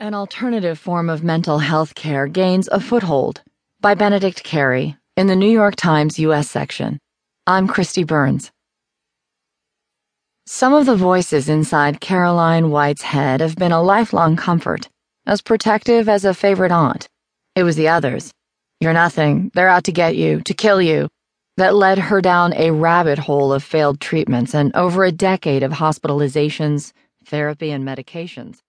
An alternative form of mental health care gains a foothold by Benedict Carey in the New York Times U.S. section. I'm Kristi Burns. Some of the voices inside Caroline White's head have been a lifelong comfort, as protective as a favorite aunt. It was the others. You're nothing. They're out to get you, to kill you. That led her down a rabbit hole of failed treatments and over a decade of hospitalizations, therapy, and medications.